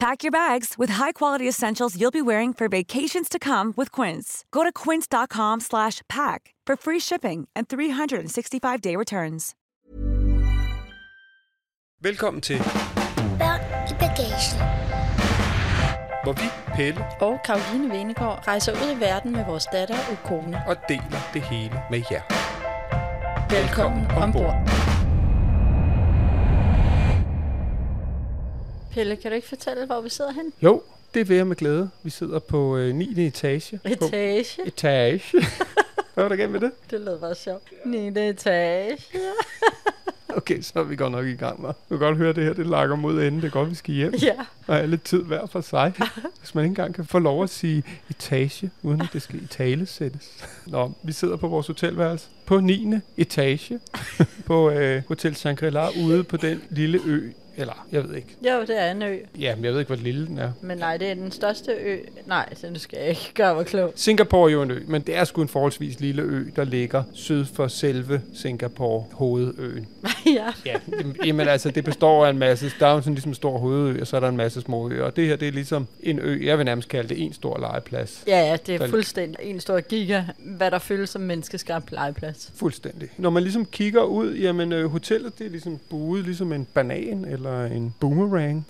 Pack your bags with high-quality essentials you'll be wearing for vacations to come with Quince. Go to quince.com slash pack for free shipping and 365-day returns. Velkommen til, Børn i bagagen. hvor vi, Pelle, og Karoline Venegård rejser ud i verden med vores datter og kone. og deler det hele med jer. Velkommen ombord. Pelle, kan du ikke fortælle, hvor vi sidder hen? Jo, det vil jeg med glæde. Vi sidder på øh, 9. etage. På Etage. etage. Hvad var der gennem med det? Det lød bare sjovt. 9. etage. Okay, så er vi godt nok i gang, hva'? Du kan godt høre, det her det lakker mod enden. Det er godt, vi skal hjem. Ja. Og alle tid hver for sig. Hvis man ikke engang kan få lov at sige etage, uden at det skal i tale sættes. Nå, vi sidder på vores hotelværelse på 9. etage på øh, Hotel Shangri-La ude på den lille ø. Eller, jeg ved ikke. Jo, det er en ø. Ja, men jeg ved ikke, hvor lille den er. Men nej, det er den største ø. Nej, så nu skal jeg ikke gøre mig klog. Singapore er jo en ø, men det er sgu en forholdsvis lille ø, der ligger syd for selve Singapore, hovedøen. ja. Ja, jamen altså, det består af en masse, der er jo sådan ligesom en stor hovedø, og så er der en masse små øer, og det her, det er ligesom en ø, jeg vil nærmest kalde det en stor legeplads. Ja, ja, det er Der- fuldstændig en stor giga, hvad der føles som menneskeskabt legeplads. Fuldstændig. Når man ligesom kigger ud, jamen øh, hotellet, det er ligesom buet ligesom en banan eller en boomerang.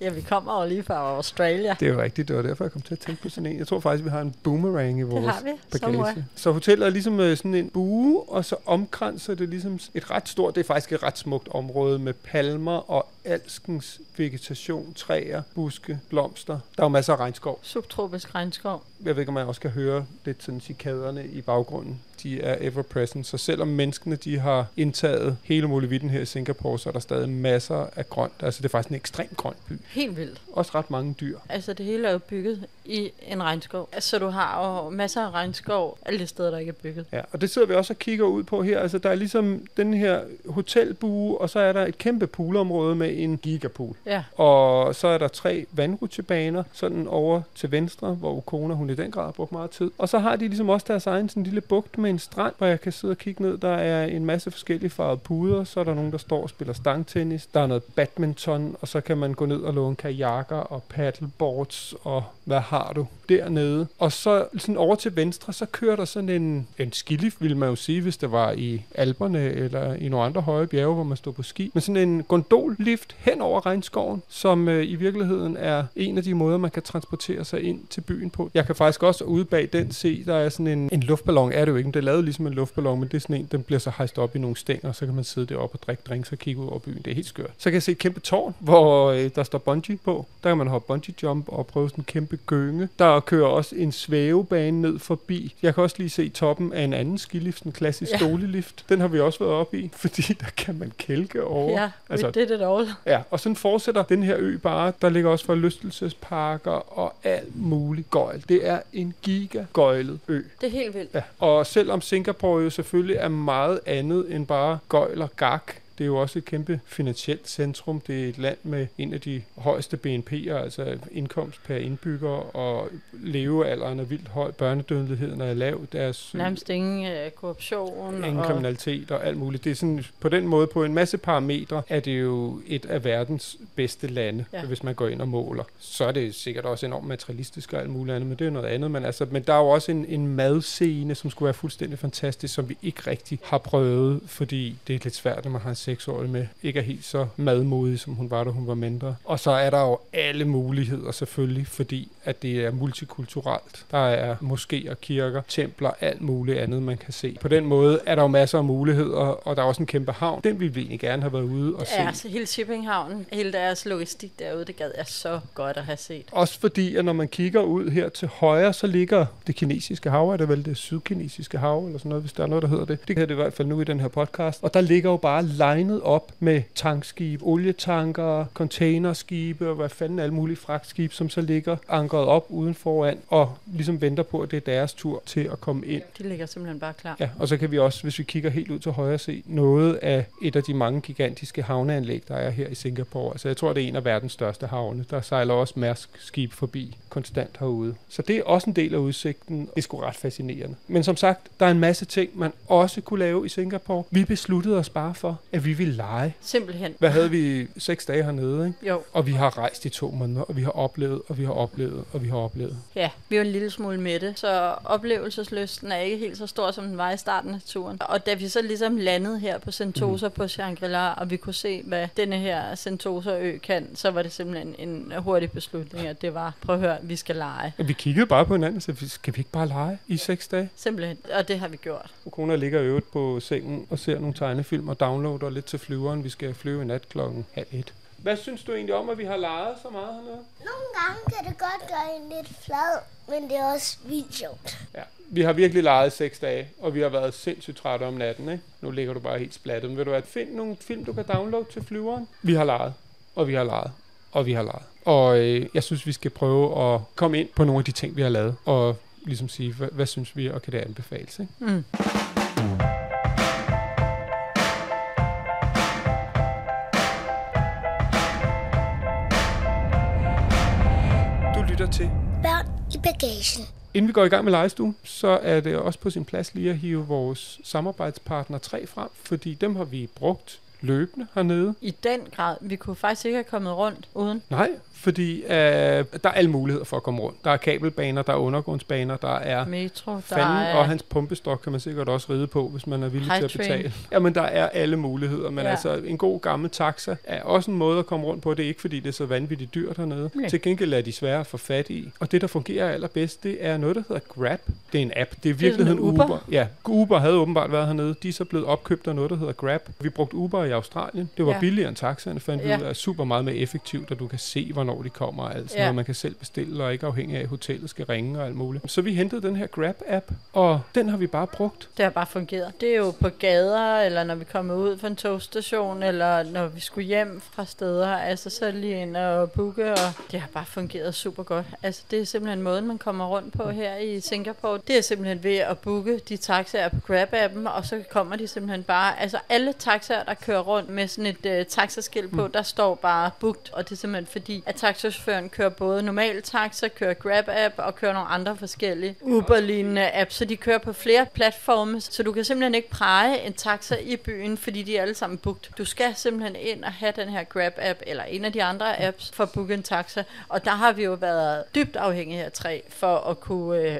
Ja, vi kommer jo lige fra Australia. Det er jo rigtigt, det var derfor, jeg kom til at tænke på sådan en. Jeg tror faktisk, vi har en boomerang i vores har vi. bagage. Somewhere. Så hotellet er ligesom øh, sådan en bue, og så omkranser det ligesom et ret stort, det er faktisk et ret smukt område med palmer og alskens vegetation, træer, buske, blomster. Der er jo masser af regnskov. Subtropisk regnskov. Jeg ved ikke, om man også kan høre lidt sådan cikaderne i baggrunden. De er ever present, så selvom menneskene de har indtaget hele muligheden her i Singapore, så er der stadig masser af grønt. Altså det er faktisk en ekstremt grøn by. Helt vildt. Også ret mange dyr. Altså, det hele er jo bygget i en regnskov. Altså, du har jo masser af regnskov alle de steder, der ikke er bygget. Ja, og det sidder vi også og kigger ud på her. Altså, der er ligesom den her hotelbue, og så er der et kæmpe poolområde med en gigapool. Ja. Og så er der tre vandrutsjebaner, sådan over til venstre, hvor kona hun i den grad har brugt meget tid. Og så har de ligesom også deres egen sådan lille bugt med en strand, hvor jeg kan sidde og kigge ned. Der er en masse forskellige farvede puder, så er der nogen, der står og spiller stangtennis. Der er noget badminton, og så kan man gå ned og låne kajakker og paddleboards, og hvad har du dernede. Og så sådan over til venstre, så kører der sådan en, en skilift, vil man jo sige, hvis det var i Alperne eller i nogle andre høje bjerge, hvor man stod på ski. Men sådan en gondollift hen over regnskoven, som øh, i virkeligheden er en af de måder, man kan transportere sig ind til byen på. Jeg kan faktisk også ude bag den se, der er sådan en, en luftballon, er det jo ikke, men det er lavet ligesom en luftballon, men det er sådan en, den bliver så hejst op i nogle stænger, så kan man sidde deroppe og drikke drinks og kigge ud over byen. Det er helt skørt. Så kan jeg se et kæmpe tårn, hvor øh, der står bungee på. Der kan man hoppe bungee jump og prøve sådan en kæmpe gynge. Der kører også en svævebane ned forbi. Jeg kan også lige se toppen af en anden skilift, en klassisk Ja. stolelift. Den har vi også været op i, fordi der kan man kælke over. Ja, Altså- did it all. Ja, og sådan fortsætter den her ø bare. Der ligger også forlystelsesparker og alt muligt gøjl. Det er en gigagøjlet ø. Det er helt vildt. Ja. Og selvom Singapore jo selvfølgelig er meget andet end bare gøjl og gak, det er jo også et kæmpe finansielt centrum. Det er et land med en af de højeste BNP'er, altså indkomst per indbygger, og levealderen er vildt høj, børnedødeligheden er lav, deres Nærmest ingen øh, korruption. ingen og kriminalitet og alt muligt. Det er sådan, på den måde, på en masse parametre, er det jo et af verdens bedste lande, Ja. hvis man går ind og måler. Så er det sikkert også enormt materialistisk og alt muligt andet, men det er noget andet. Men, altså, men der er jo også en, en madscene, som skulle være fuldstændig fantastisk, som vi ikke rigtig har prøvet, fordi det er lidt svært, når man har en seksårig med, ikke er helt så madmodig, som hun var, da hun var mindre. Og så er der jo alle muligheder selvfølgelig, fordi at det er multikulturelt. Der er moskéer, kirker, templer, alt muligt andet, man kan se. På den måde er der jo masser af muligheder, og der er også en kæmpe havn. Den ville vi egentlig gerne have været ude og se. Ja, altså hele shippinghavnen, hele deres logistik derude, det gad jeg så godt at have set. Også fordi, at når man kigger ud her til højre, så ligger det kinesiske hav, er det vel det sydkinesiske hav, eller sådan noget, hvis der er noget, der hedder det. Det kan det i hvert fald nu i den her podcast. Og der ligger jo bare legnet op med tankskib, olietanker, containerskibe og hvad fanden alle mulige fragtskib, som så ligger ankret op uden foran og ligesom venter på, at det er deres tur til at komme ind. De ligger simpelthen bare klar. Ja, og så kan vi også, hvis vi kigger helt ud til højre, se noget af et af de mange gigantiske havneanlæg, der er her i Singapore. Altså jeg tror, det er en af verdens største havne. Der sejler også Mærsk skib forbi konstant herude. Så det er også en del af udsigten. Det er sgu ret fascinerende. Men som sagt, der er en masse ting, man også kunne lave i Singapore. Vi besluttede os bare for, at vi ville lege. Simpelthen. Hvad havde vi? Seks dage hernede, ikke? Jo, Og vi har rejst i to måneder, og vi har oplevet, og vi har oplevet, og vi har oplevet. ja, vi er jo en lille smule med det, så oplevelseslysten er ikke helt så stor, som den var i starten af turen. Og da vi så ligesom landede her på Sentosa mm. på Shangri-La, og vi kunne se, hvad denne her Sentosa-ø kan, så var det simpelthen en hurtig beslutning, at det var, prøv at høre, vi skal lege. Vi kiggede bare på hinanden, så skal vi ikke bare lege i seks dage? Simpelthen, og det har vi gjort. Kona ligger i øvrigt på sengen og ser nogle tegnefilm og downloader lidt til flyveren. Vi skal flyve i nat klokken halv et. Hvad synes du egentlig om, at vi har leget så meget hernede? Nogle gange kan det godt gøre en lidt flad, men det er også vildt sjovt. Ja, vi har virkelig leget i seks dage, og vi har været sindssygt trætte om natten. Ikke? Nu ligger du bare helt splattet. Men Ved du hvad, find nogle film, du kan downloade til flyveren. Vi har leget, og vi har leget, og vi har leget. Og øh, jeg synes, vi skal prøve at komme ind på nogle af de ting, vi har lavet, og ligesom sige, hvad, hvad synes vi, og kan det anbefales? Ikke? Mm. I bagagen. Inden vi går i gang med legestue, så er det også på sin plads lige at hive vores samarbejdspartner 3 frem, fordi dem har vi brugt løbende hernede. I den grad, vi kunne faktisk ikke have kommet rundt uden. Nej, fordi øh, der er alle muligheder for at komme rundt. Der er kabelbaner, der er undergrundsbaner, der er Metro, der fanden, er... og hans pumpestok kan man sikkert også ride på, hvis man er villig High til at train. betale. Jamen, der er alle muligheder, men Ja. altså en god gammel taxa er også en måde at komme rundt på. Det er ikke, fordi det er så vanvittigt dyrt hernede. Nej. Til gengæld er de svære at få fat i. Og det, der fungerer allerbedst, det er noget, der hedder Grab. Det er en app. Det er i virkeligheden en Uber? Uber. Ja, Uber havde åbenbart været hernede. De er så blevet opkøbt af noget, der hedder Grab. Vi brugte Uber i Australien. Det var Ja. billigere end taxaerne, fandt vi Ja. ud af. Super meget mere effektivt, og du kan se, hvornår de kommer og alt sådan Ja. noget. Man kan selv bestille, og ikke afhængig af, at hotellet skal ringe og alt muligt. Så vi hentede den her Grab-app, og den har vi bare brugt. Det har bare fungeret. Det er jo på gader, eller når vi kommer ud fra en togstation, eller når vi skulle hjem fra steder. Altså så lige ind og booke, og det har bare fungeret super godt. Altså det er simpelthen måden, man kommer rundt på her i Singapore. Det er simpelthen ved at booke de taxaer på Grab-appen, og så kommer de simpelthen bare... Altså alle taxaer, der kører rundt med sådan et uh, taxaskilt på, der står bare booked, og det er simpelthen fordi, at taxachaufføren kører både normal taxa, kører Grab-app og kører nogle andre forskellige Uber-lignende apps, så de kører på flere platforme, så du kan simpelthen ikke præge en taxa i byen, fordi de er alle sammen booked. Du skal simpelthen ind og have den her Grab-app, eller en af de andre apps, for at booke en taxa, og der har vi jo været dybt afhængige af tre, for at kunne øh,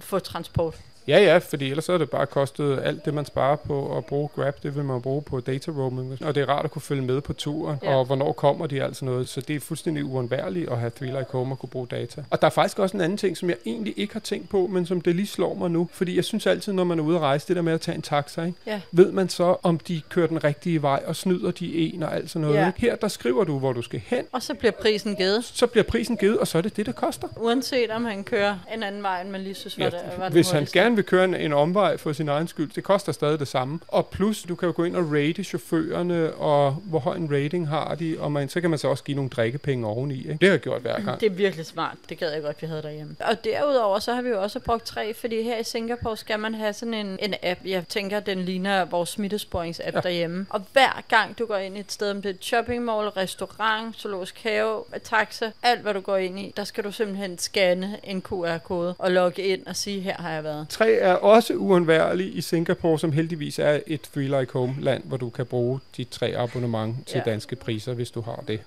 få transport. Ja, ja, fordi ellers så er det bare kostet alt det, man sparer på at bruge Grab, det vil man bruge på data roaming. Og det er rart at kunne følge med på turen, Ja. og hvornår kommer de altså noget. Så det er fuldstændig uundværligt at have Three Like Home og kunne bruge data. Og der er faktisk også en anden ting, som jeg egentlig ikke har tænkt på, men som det lige slår mig nu. Fordi jeg synes altid, når man er ude at rejse, det der med at tage en taxa, ikke? Ja. ved man så, om de kører den rigtige vej og snyder de en og alt sådan noget. Ja. Her, der skriver du, hvor du skal hen. Og så bliver prisen givet, Så bliver prisen givet, og så er det det, der koster. uanset om han kører en anden vej, end man lige synes var, Ja, det, var hvis han gerne vil køre en, en omvej for sin egen skyld, det koster stadig det samme. Og plus, du kan jo gå ind og rate chaufførerne, og hvor høj en rating har de, og man, så kan man så også give nogle drikkepenge oveni. Ikke? Det har jeg gjort hver gang. Det er virkelig smart. Det gad jeg godt, vi havde derhjemme. Og derudover, så har vi jo også brugt tre, fordi her i Singapore skal man have sådan en, en app. Jeg tænker, den ligner vores smittesporings-app ja. Derhjemme. Og hver gang du går ind i et sted, om det er et shopping mall, restaurant, zoologisk have, taxa, alt hvad du går ind i, der skal du simpelthen scanne en QR-kode og logge ind og sige, her har jeg været. Tre er også uundværlig i Singapore, som heldigvis er et Free Like Home land, hvor du kan bruge de tre abonnement til ja. danske priser, hvis du har det.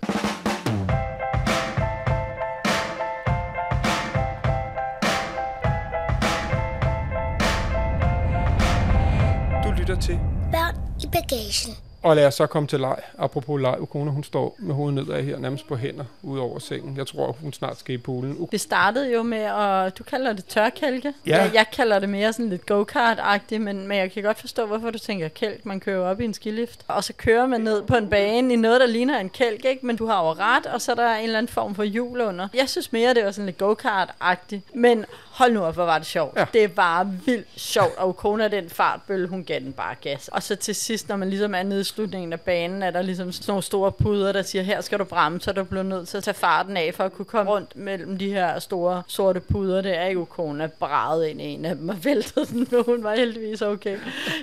Du lytter til Børn i bagagen. Og lad os så komme til leg. Apropos leg, Ukona, hun står med hovedet nedad her, nærmest på hænder, ud over sengen. Jeg tror, hun snart skal i poolen. U- Det startede jo med, at du kalder det tørkælke. Ja. Jeg, jeg kalder det mere sådan lidt go-kart-agtigt, men, men jeg kan godt forstå, hvorfor du tænker kælk. Man kører op i en skilift, og så kører man ned på en bane i noget, der ligner en kælk, ikke? men du har jo ret, og så er der en eller anden form for hjul under. Jeg synes mere, det var sådan lidt go-kart-agtigt. Men hold nu op, hvor var det sjovt. Ja. Det var vildt sjovt, og Ukona, den fartbølle, hun gav den bare gas. Og så til sidst, når man ligesom er nede i slutningen af banen, er der ligesom sådan nogle store puder, der siger, her skal du bremse, så du bliver nødt til at tage farten af, for at kunne komme rundt mellem de her store sorte puder. Det er ikke Ukona brædet ind i en af dem og væltede den, men hun var heldigvis okay.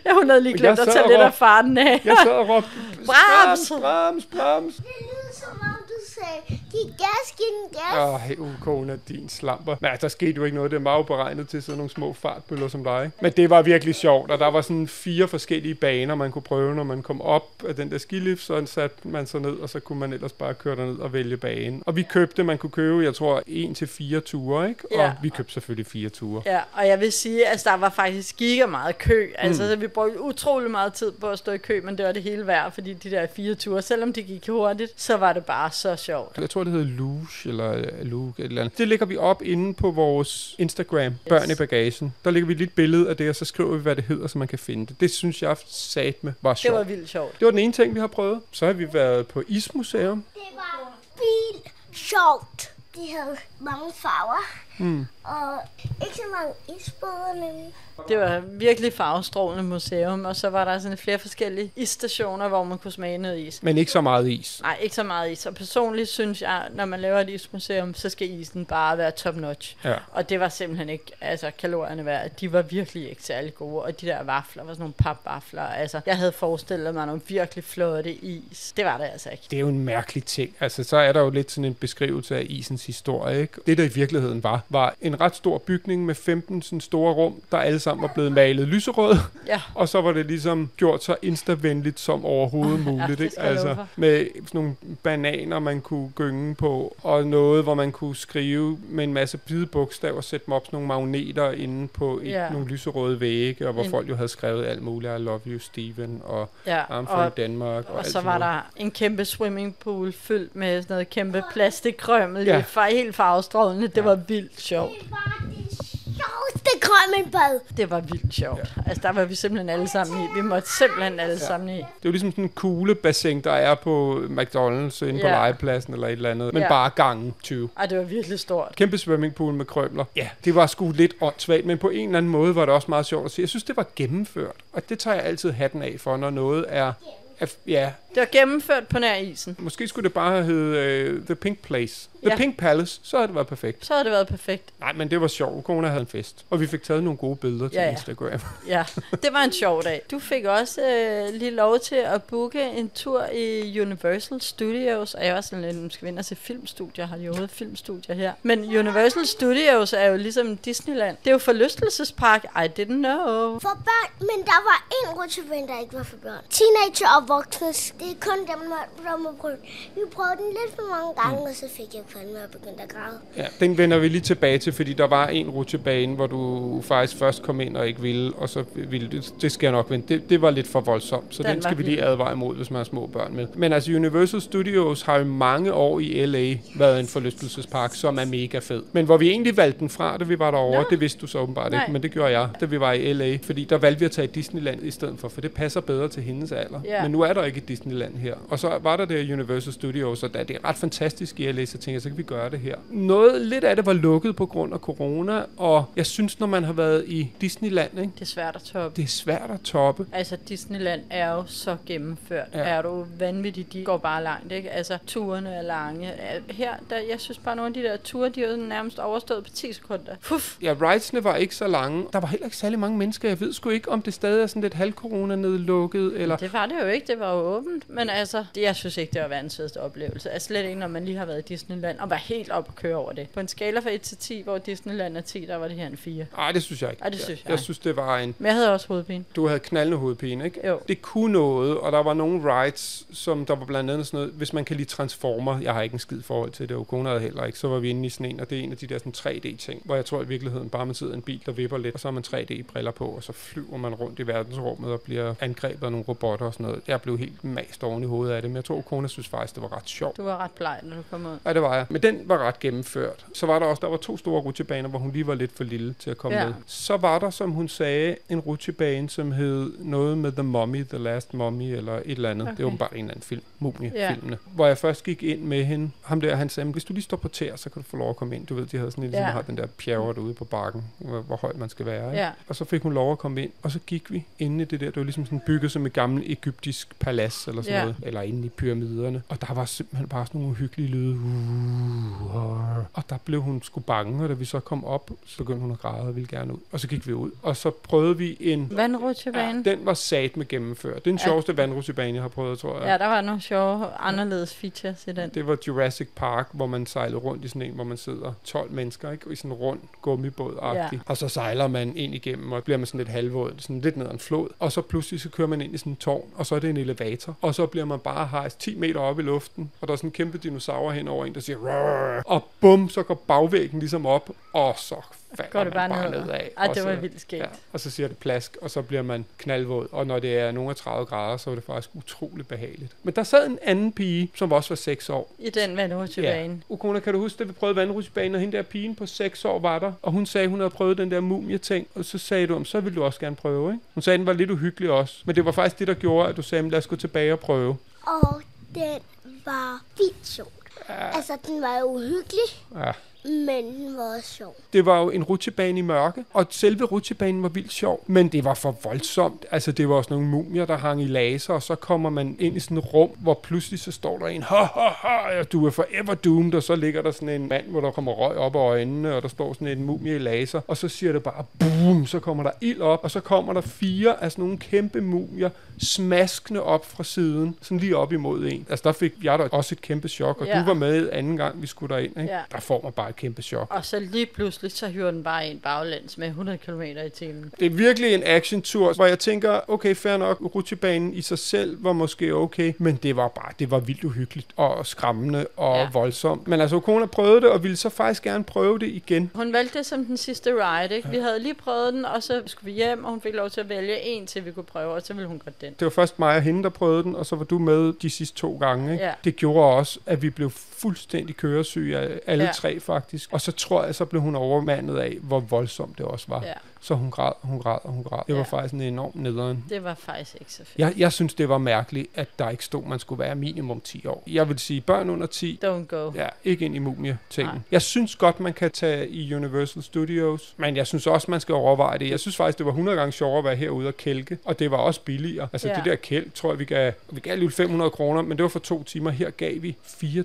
Ja, hun havde lige glemt at tage lidt af farten af. Jeg sad og råbte, Brems! brems, brems, brems. Det lyder som om, du sagde, giv gas, giv den gas. Åh, hey, ukona, din slamper. Nej, der skete jo ikke noget. Det var jo beregnet til sådan nogle små fartbøller som dig. Men det var virkelig sjovt, og der var sådan fire forskellige baner, man kunne prøve, når man kom op af den der skilift, så satte man sig ned, og så kunne man ellers bare køre derned og vælge banen. Og vi købte, man kunne købe, jeg tror, en til fire ture, ikke? Ja. Og vi købte selvfølgelig fire ture. Ja, og jeg vil sige, at altså, der var faktisk giga meget kø. Altså, mm. så vi brugte utrolig meget tid på at stå i kø, men det var det hele værd, fordi de der fire ture, selvom de gik hurtigt, så var det bare så sjovt. Jeg tror, det hedder Luge, eller øh, Luge, eller andet. Det lægger vi op inde på vores Instagram, Børn i Bagagen. Der lægger vi et lille billede af det, og så skriver vi, hvad det hedder, så man kan finde det. Det synes jeg sat med var Det sjovt. var vildt sjovt. Det var den ene ting, vi har prøvet. Så har vi været på Ismuseum. Det var vildt sjovt. De havde mange farver. Mm. Og ikke så mange isbåder, men Det var virkelig farvestrålende museum, og så var der sådan flere forskellige isstationer, hvor man kunne smage noget is. Men ikke så meget is. Nej, ikke så meget is. Og personligt synes jeg, når man laver et ismuseum, så skal isen bare være top notch. Ja. Og det var simpelthen ikke, altså kalorierne værd. De var virkelig ikke særlig gode. Og de der vafler var sådan nogle papvafler. Altså, jeg havde forestillet mig nogle virkelig flotte is. Det var det altså ikke. Det er jo en mærkelig ting. Altså, så er der jo lidt sådan en beskrivelse af isens historie, ikke? Det, der i virkeligheden var, var en ret stor bygning med 15 sådan store rum, der alle sammen var blevet malet lyserød. Ja. Og så var det ligesom gjort så instavenligt som overhovedet muligt. det ikke? Altså med sådan nogle bananer, man kunne gynge på, og noget, hvor man kunne skrive med en masse hvide bogstaver, og sætte dem op sådan nogle magneter inde på et, Ja. nogle lyserøde vægge, og hvor En- folk jo havde skrevet alt muligt. I love you, Steven, og Ja, I'm from og, Danmark. Og, og alt så var noget. der en kæmpe swimmingpool fyldt med sådan noget kæmpe plastikkrømmel. Ja. Ja. Helt farvestrålende. Det var vildt sjovt. det var det sjoveste krømmelbad. Det var vildt sjovt. Ja. Altså, der var vi simpelthen alle sammen i. Vi måtte simpelthen alle ja. sammen i. Det jo ligesom sådan en kuglebassin, der er på McDonald's inde på Ja. legepladsen eller et eller andet. Men Ja. bare gange 20. Ej, det var virkelig stort. Kæmpe swimmingpool med krømler. Ja, det var sgu lidt åndssvagt, men på en eller anden måde var det også meget sjovt at se. Jeg synes, det var gennemført. Og det tager jeg altid hatten af for, når noget er... er ja, Det var gennemført på nær isen. måske skulle det bare hedde uh, The Pink Place. The Ja. Pink Palace, så havde det været perfekt. Så havde det været perfekt. Nej, men det var sjovt. Kona havde en fest. Og vi fik taget nogle gode billeder til Ja, ja. Instagram. Ja, det var en sjov dag. Du fik også øh, lige lov til at booke en tur i Universal Studios, og jeg var sådan lidt, nu skal vi ind og se filmstudier, har de overhovedet filmstudier her? Men Universal Studios er jo ligesom Disneyland. Det er jo forlystelsespark, I didn't know. For børn, men der var en rutsjebane, der ikke var for børn. Teenager og voksne, det er kun dem, der må prøve. Vi prøvede den lidt for mange gange, og så fik jeg fandme og begyndte at græde. Ja, den vender vi lige tilbage til, fordi der var en rutsjebane, hvor du faktisk først kom ind og ikke ville, og så ville det, det skal jeg nok vente. Det, det var lidt for voldsomt, så Den den, skal vi lige advare imod, hvis man har små børn med. Men altså Universal Studios har i mange år i LA været en forlystelsespark, som er mega fed. Men hvor vi egentlig valgte den fra, da vi var derovre, Nå. det vidste du så åbenbart Nej. ikke, men det gjorde jeg, da vi var i LA, fordi der valgte vi at tage Disneyland i stedet for, for det passer bedre til hendes alder. Ja. Men nu er der ikke et Disneyland her. Og så var der det Universal Studios, og da det er ret fantastisk i LA, så tænkte jeg, så kan vi gøre det her. Noget lidt af det var lukket på grund af corona, og jeg synes, når man har været i Disneyland, ikke, Det er svært at toppe. det er svært at toppe. Altså, Disneyland er jo så gennemført. Ja. Ja. Er du vanvittig, de går bare langt, ikke? Altså, turene er lange. Ja, Her, der, jeg synes bare, nogle af de der ture, de er nærmest overstået på 10 sekunder. Fuff. Ja, ridesene var ikke så lange. Der var heller ikke særlig mange mennesker. Jeg ved sgu ikke, om det stadig er sådan lidt halv-corona nedlukket, eller... Det var det jo ikke, det var jo åbent. Men altså, det, jeg synes ikke, det var verdens fedeste oplevelse. Altså slet ikke, når man lige har været i Disneyland og var helt op at køre over det. På en skala fra 1 til 10, hvor Disneyland er 10, der var det her en 4. Nej, det synes jeg ikke. Ej, det synes jeg. jeg. Jeg synes, det var en... Men jeg havde også hovedpine. Du havde knaldende hovedpine, ikke? Jo. Det kunne noget, og der var nogle rides, som der var blandt andet sådan noget, hvis man kan lide Transformer, jeg har ikke en skid forhold til det, og kone havde heller ikke, så var vi inde i sådan en, og det er en af de der sådan 3D-ting, hvor jeg tror i virkeligheden bare man sidder i en bil, der vipper lidt, og så har man 3D-briller på, og så flyver man rundt i verdensrummet og bliver angrebet af nogle robotter og sådan noget. Jeg blev helt mast oven i hovedet af det, men jeg tror, kone synes faktisk, det var ret sjovt. Du var ret bleg, når du kom ud. Ja, det var Empire. Men den var ret gennemført. Så var der også, der var to store rutsjebaner, hvor hun lige var lidt for lille til at komme Ja. med. Så var der, som hun sagde, en rutsjebane, som hed noget med The Mummy, The Last Mummy, eller et eller andet. Okay. Det var bare en eller anden film, Mumie-filmene. Hvor jeg først gik ind med hende. Ham der, han sagde, hvis du lige står på tæer, så kan du få lov at komme ind. Du ved, de havde sådan en, ligesom Ja. har den der pjerre derude på bakken, hvor, hvor højt man skal være. Ikke? Ja. Og så fik hun lov at komme ind, og så gik vi inde i det der. Det var ligesom sådan bygget som et gammelt egyptisk palads, eller sådan Ja. noget. Eller inde i pyramiderne. Og der var simpelthen bare sådan nogle uhyggelige lyde. Uh, uh. Og der blev hun sgu bange, og da vi så kom op, så begyndte hun at græde og ville gerne ud. Og så gik vi ud, og så prøvede vi en... Vandrutsjebane. Ja, den var sat med gennemført. Det er den Ja. sjoveste vandrutsjebane, jeg har prøvet, tror jeg. Ja, der var nogle sjove, anderledes features i den. Det var Jurassic Park, hvor man sejlede rundt i sådan en, hvor man sidder 12 mennesker ikke? i sådan en rund gummibåd ja. Og så sejler man ind igennem, og bliver man sådan lidt halvvåd, sådan lidt ned ad en flod. Og så pludselig så kører man ind i sådan en tårn, og så er det en elevator. Og så bliver man bare hejst 10 meter op i luften, og der er sådan en kæmpe dinosaur hen over en, der siger Rrr! Og bum, så går bagvæggen ligesom op, og så falder Går det man bare bare ned? nedad. Ej, Og det så- var vildt skægt. Ja, og så siger det plask, og så bliver man knaldvåd. Og når det er nogle af 30 grader, så er det faktisk utroligt behageligt. Men der sad en anden pige, som også var 6 år. I den vandrutsjebane. Ukona, kan du huske, da vi prøvede vandrutsjebanen, og hende der pigen på 6 år var der, og hun sagde, hun havde prøvet den der mumie-ting, og så sagde du, om så ville du også gerne prøve, ikke? Hun sagde, den var lidt uhyggelig også, men det var faktisk det, der gjorde, at du sagde, "Men lad os gå tilbage og prøve. Og den var vildt sjov. Ja. Altså, den var jo uhyggelig, Ja men var sjov. Det var jo en rutsjebane i mørke, og selve rutsjebanen var vildt sjov, men det var for voldsomt. Altså, det var også nogle mumier, der hang i laser, og så kommer man ind i sådan et rum, hvor pludselig så står der en, ha, ha, ha, og du er forever doomed, og så ligger der sådan en mand, hvor der kommer røg op af øjnene, og der står sådan en mumie i laser, og så siger det bare, boom, så kommer der ild op, og så kommer der fire af sådan nogle kæmpe mumier, smaskende op fra siden, sådan lige op imod en. Altså, der fik jeg da også et kæmpe chok, og Ja. du var med anden gang, vi skulle derind, ikke? Ja. Der får man bare et kæmpe chok. Og så lige pludselig, så hyrer den bare en baglæns med 100 km i timen. Det er virkelig en action-tur, hvor jeg tænker, okay, fair nok, rutsjebanen i sig selv var måske okay, men det var bare, det var vildt uhyggeligt og skræmmende og Ja. ja. voldsomt. Men altså, Okona prøvede det, og ville så faktisk gerne prøve det igen. Hun valgte det som den sidste ride, ikke? Vi havde lige prøvet den, og så skulle vi hjem, og hun fik lov til at vælge en til, vi kunne prøve, og så ville hun godt den. Det var først mig og hende, der prøvede den, og så var du med de sidste to gange. Ikke? Ja. Det gjorde også, at vi blev fuldstændig køresyge alle ja. tre faktisk. Og så tror jeg, så blev hun overmandet af, hvor voldsomt det også var. Ja, Så hun græd, hun græd, og hun græd. Det var Ja. faktisk en enorm nederen. det var faktisk ikke så fedt. Jeg, jeg synes, det var mærkeligt, at der ikke stod, at man skulle være minimum 10 år. Jeg vil sige, børn under 10, Don't go. Ja, ikke ind i mumie ting. Nej. Jeg synes godt, man kan tage i Universal Studios, men jeg synes også, man skal overveje det. Jeg synes faktisk, det var 100 gange sjovere at være herude og kælke, og det var også billigere. Altså Ja. det der kælk, tror jeg, vi gav, vi gav lige 500 kroner, men det var for to timer. Her gav vi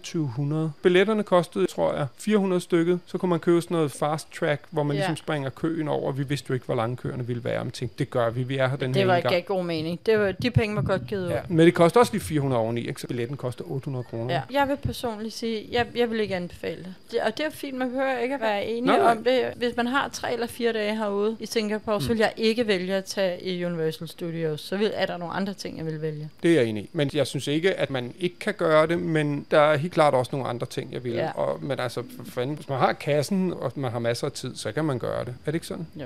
2400. Billetterne kostede, tror jeg, 400 stykket. Så kunne man købe sådan noget fast track, hvor man Ja. ligesom springer køen over. Vi vidste jo ikke, hvor lange køerne ville være, men tænkte, det gør vi. Vi er her den Det her var ikke gang. god mening. Det var, de penge var godt givet ud. Ja, men det koster også lige 400 oveni, ikke? Så billetten koster 800 kroner. Ja. Jeg vil personligt sige, jeg, jeg vil ikke anbefale det. det. Og det er fint, man behøver ikke at være nej. om det. Hvis man har tre eller fire dage herude i Singapore, mm. så vil jeg ikke vælge at tage i Universal Studios. Så vil, er der nogle andre ting, jeg vil vælge. Det er jeg enig i. Men jeg synes ikke, at man ikke kan gøre det, men der er helt klart også nogle andre ting, jeg vil. Ja. Og, men altså, for fanden, hvis man har kassen, og man har masser af tid, så kan man gøre det. Er det ikke sådan? Jo.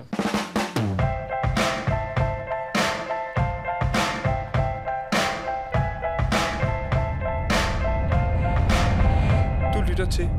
Du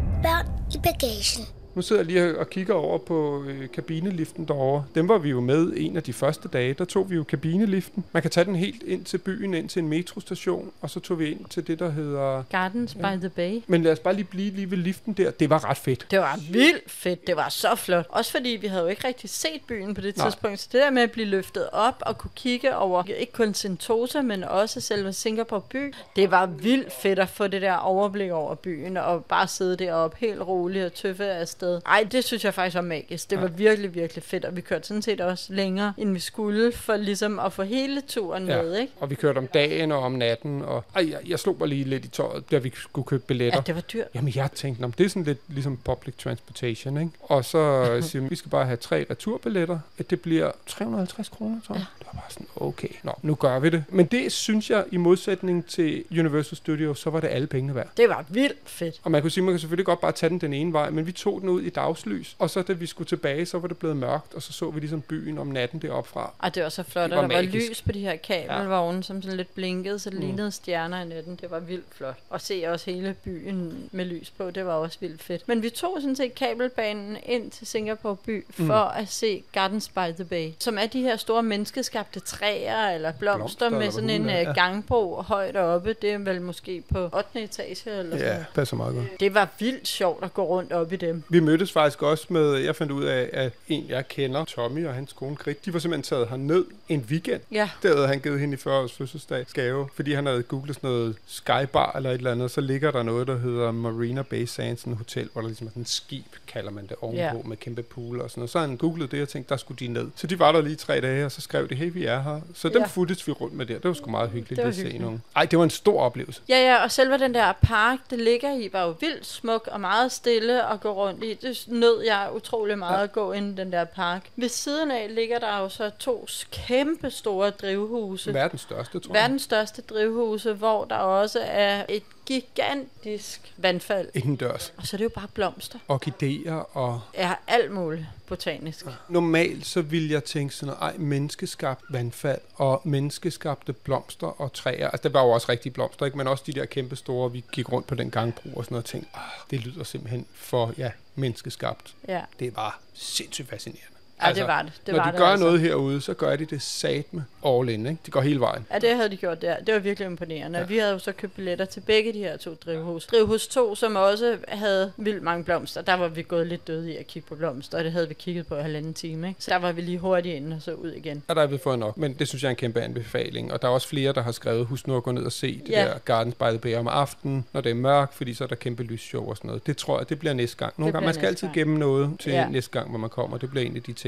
lytter til. Nu sidder jeg lige og kigger over på øh, kabineliften derovre. Dem var vi jo med en af de første dage. Der tog vi jo kabineliften. Man kan tage den helt ind til byen, ind til en metrostation, og så tog vi ind til det, der hedder... Gardens Ja. by the Bay. Men lad os bare lige blive lige ved liften der. Det var ret fedt. Det var vildt fedt. Det var så flot. Også fordi vi havde jo ikke rigtig set byen på det Nej. tidspunkt. Så det der med at blive løftet op og kunne kigge over ikke kun Sentosa, men også selve Singapore by. Det var vildt fedt at få det der overblik over byen og bare sidde deroppe helt roligt og tøffe afsted. Ej, det synes jeg faktisk var magisk. Det var virkelig, virkelig fedt. Og vi kørte sådan set også længere, end vi skulle, for ligesom at få hele turen Ja. med, ikke? Og vi kørte om dagen og om natten, og ej, jeg, jeg slog mig lige lidt i tøjet, da vi skulle købe billetter. Ja, det var dyrt. Jamen, jeg tænkte, "Nå, men det er sådan lidt ligesom public transportation, ikke? Og så siger vi, vi skal bare have tre returbilletter. At det bliver 350 kroner, tror jeg. Det var bare sådan, okay, nå, nu gør vi det. Men det synes jeg, i modsætning til Universal Studios, så var det alle pengene værd. Det var vildt fedt. Og man kunne sige, man kan selvfølgelig godt bare tage den den ene vej, men vi tog den den ud i dagslys, og så da vi skulle tilbage, så var det blevet mørkt, og så så vi ligesom byen om natten deroppe fra. Og det var så flot, Det og var der var magisk. lys på de her kabelvogne, ja. som sådan lidt blinkede, så det Mm. lignede stjerner i natten. Det var vildt flot. Og se også hele byen med lys på, det var også vildt fedt. Men vi tog sådan set kabelbanen ind til Singapore by for Mm. at se Gardens by the Bay, som er de her store menneskeskabte træer eller blomster, Blomster, med eller sådan en øh, ja. gangbro højt oppe. Det er vel måske på 8. etage eller sådan Ja, passer meget godt. Det var vildt sjovt at gå rundt op i dem. Vi mødtes faktisk også med, jeg fandt ud af, at en jeg kender, Tommy og hans kone Grit, de var simpelthen taget herned en weekend. Ja, Der havde han givet hende i 40 års fødselsdags gave, fordi han havde googlet sådan noget skybar eller et eller andet, så ligger der noget, der hedder Marina Bay Sands, en hotel, hvor der ligesom er sådan en skib, kalder man det, ovenpå Ja. med kæmpe pool og sådan noget. Så han googlet det og tænkte, der skulle de ned. Så de var der lige tre dage, og så skrev de, hey, vi er her. Så dem Ja. fulgtes vi rundt med der. Det var sgu meget hyggeligt Det var at se hyggeligt. nogen. Ej, det var en stor oplevelse. Ja, ja, og selve den der park, det ligger i, var jo vildt smuk og meget stille at gå rundt i. Det nød jeg utrolig meget Ja. ja. at gå ind i den der park. Ved siden af ligger der jo så to kæmpe store drivhuse. Verdens største, tror jeg. Verdens største drivhuse, hvor der også er et gigantisk vandfald. Indendørs. Og så er det jo bare blomster. Orkideer og Ja, alt muligt botanisk. Normalt så ville jeg tænke sådan noget, ej, menneskeskabt vandfald og menneskeskabte blomster og træer. Altså, der var jo også rigtige blomster, ikke? men også de der kæmpe store, vi gik rundt på den gangbro og sådan noget og tænkte, ah, det lyder simpelthen for, ja, menneskeskabt. Ja, Det var sindssygt fascinerende. Ja det var det. det når var de det gør altså. noget herude, så gør de det satme all in, ikke? De går hele vejen. Ja, det havde de gjort der. Det var virkelig imponerende. Ja. Ja. Vi havde jo så købt billetter til begge de her to drivhus. Drivhus 2, som også havde vildt mange blomster, der var vi gået lidt døde i at kigge på blomster, og det havde vi kigget på i halvanden time. Ikke? Så der var vi lige hurtigt inde og så ud igen. Og der er vi fået nok, men det synes jeg er en kæmpe anbefaling. Og der er også flere, der har skrevet, husk nu at gå ned og se det Ja. der Gardens by the Bay om aftenen, når det er mørkt, fordi så er der kæmpe lysshow og sådan noget. Det tror jeg, det bliver næste gang. Nogle Det gange, man skal altid gang. gemme noget til Ja. næste gang, hvor man kommer. Det bliver en af de ting,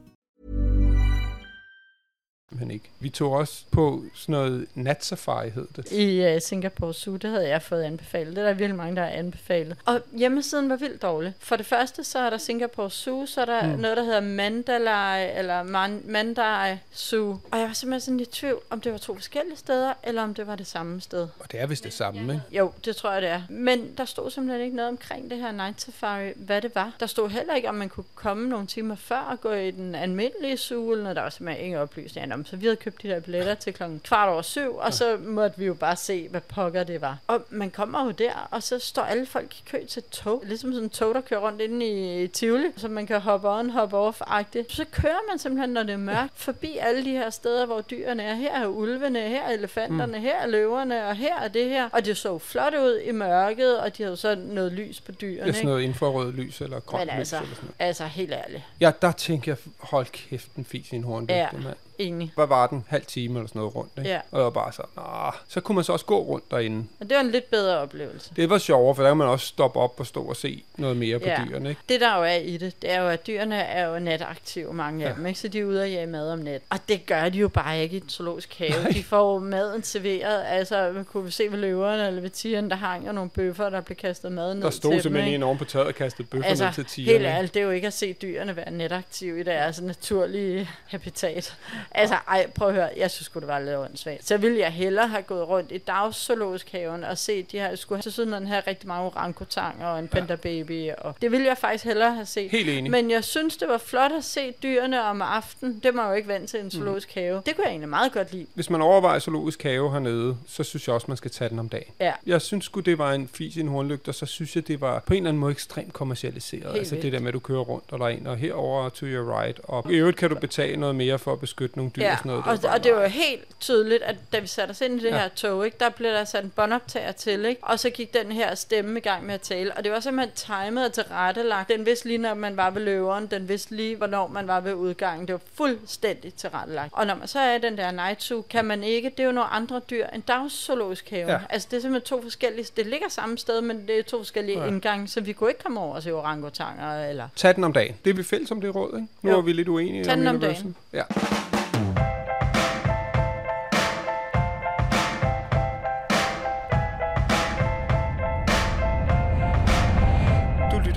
Men ikke. Vi tog også på sådan noget natsafari, hed det. I uh, Singapore Zoo, det havde jeg fået anbefalet. Det er der virkelig mange, der har anbefalet. Og hjemmesiden var vildt dårlig. For det første, så er der Singapore Zoo, så er der Mm. noget, der hedder Mandalay, eller Man- Mandai Zoo. Og jeg var simpelthen sådan i tvivl, om det var to forskellige steder, eller om det var det samme sted. Og det er vist det samme, ikke? Jo, det tror jeg, det er. Men der stod simpelthen ikke noget omkring det her Night Safari, hvad det var. Der stod heller ikke, om man kunne komme nogle timer før og gå i den almindelige zoo, eller der var simpelthen ingen oplysninger om. Så vi havde købt de der billetter til klokken kvart over syv, og så måtte vi jo bare se, hvad pokker det var. Og man kommer jo der, og så står alle folk i kø til tog. Ligesom sådan en tog, der kører rundt inde i Tivoli, så man kan hoppe on, hoppe off-agtigt. Så kører man simpelthen, når det er mørkt, forbi alle de her steder, hvor dyrene er. Her er ulvene, her er elefanterne, mm. her er løverne, og her er det her. Og det så flot ud i mørket, og de havde så noget lys på dyrene. Det er sådan noget infrarød lys eller grønt Men lys altså, eller sådan noget. altså helt ærligt. Ja, der tænker jeg, hold kæft, en fis i en hornlygte, Ja. mand. Enig. Hvad var den? Halv time eller sådan noget rundt, ikke? Ja. Og jeg var bare sådan, ah, så kunne man så også gå rundt derinde. Og det var en lidt bedre oplevelse. Det var sjovere, for der kan man også stoppe op og stå og se noget mere på Ja. dyrene, ikke? Det der jo er i det, det er jo, at dyrene er jo nataktive, mange af Ja. dem, ikke? så de er ude og jage mad om natten. Og det gør de jo bare ikke i en zoologisk have. De får jo maden serveret, altså man kunne se ved løverne eller ved tigeren, der hang jo nogle bøffer, der blev kastet mad ned Der stod til dem, simpelthen ikke? en oven på taget og kastede bøffer Altså, ned til tigerne. helt ærligt, det er jo ikke at se dyrene være nataktive i deres naturlige habitat. Altså, ej, prøv at høre, jeg synes det var lidt åndssvagt. Så ville jeg hellere have gået rundt i dagszoologisk haven og set de her, skulle have siden her rigtig mange orangutanger og en panda baby, og det ville jeg faktisk hellere have set. Helt enig. Men jeg synes, det var flot at se dyrene om aftenen. Det må jo ikke vant til Mm. en zoologisk have. Det kunne jeg egentlig meget godt lide. Hvis man overvejer zoologisk have hernede, så synes jeg også, man skal tage den om dagen. Ja. Jeg synes sgu, det var en fis i en hornlygte, og så synes jeg, det var på en eller anden måde ekstremt kommercialiseret. Helt altså det vildt. der med, at du kører rundt, og der er en, og herover to your right. Og i øvrigt kan du betale noget mere for at beskytte nogle dyr Ja, og sådan noget. og, bare og det var nej. helt tydeligt, at da vi satte os ind i det Ja. her tog, ikke, der blev der sat en båndoptager til, ikke? og så gik den her stemme i gang med at tale. Og det var simpelthen timet og tilrettelagt. Den vidste lige, når man var ved løveren, den vidste lige, hvornår man var ved udgangen. Det var fuldstændig tilrettelagt. Og når man så er i den der night zoo, kan man ikke, det er jo nogle andre dyr end dagszoologisk have. Ja. Altså det er simpelthen to forskellige, det ligger samme sted, men det er to forskellige Ja. indgange, så vi kunne ikke komme over og se orangutanger eller... Tag den om dagen. Det er vi fælles om det råd, ikke? Nu Jo. er vi lidt uenige Tag den om Universal. dagen. Ja.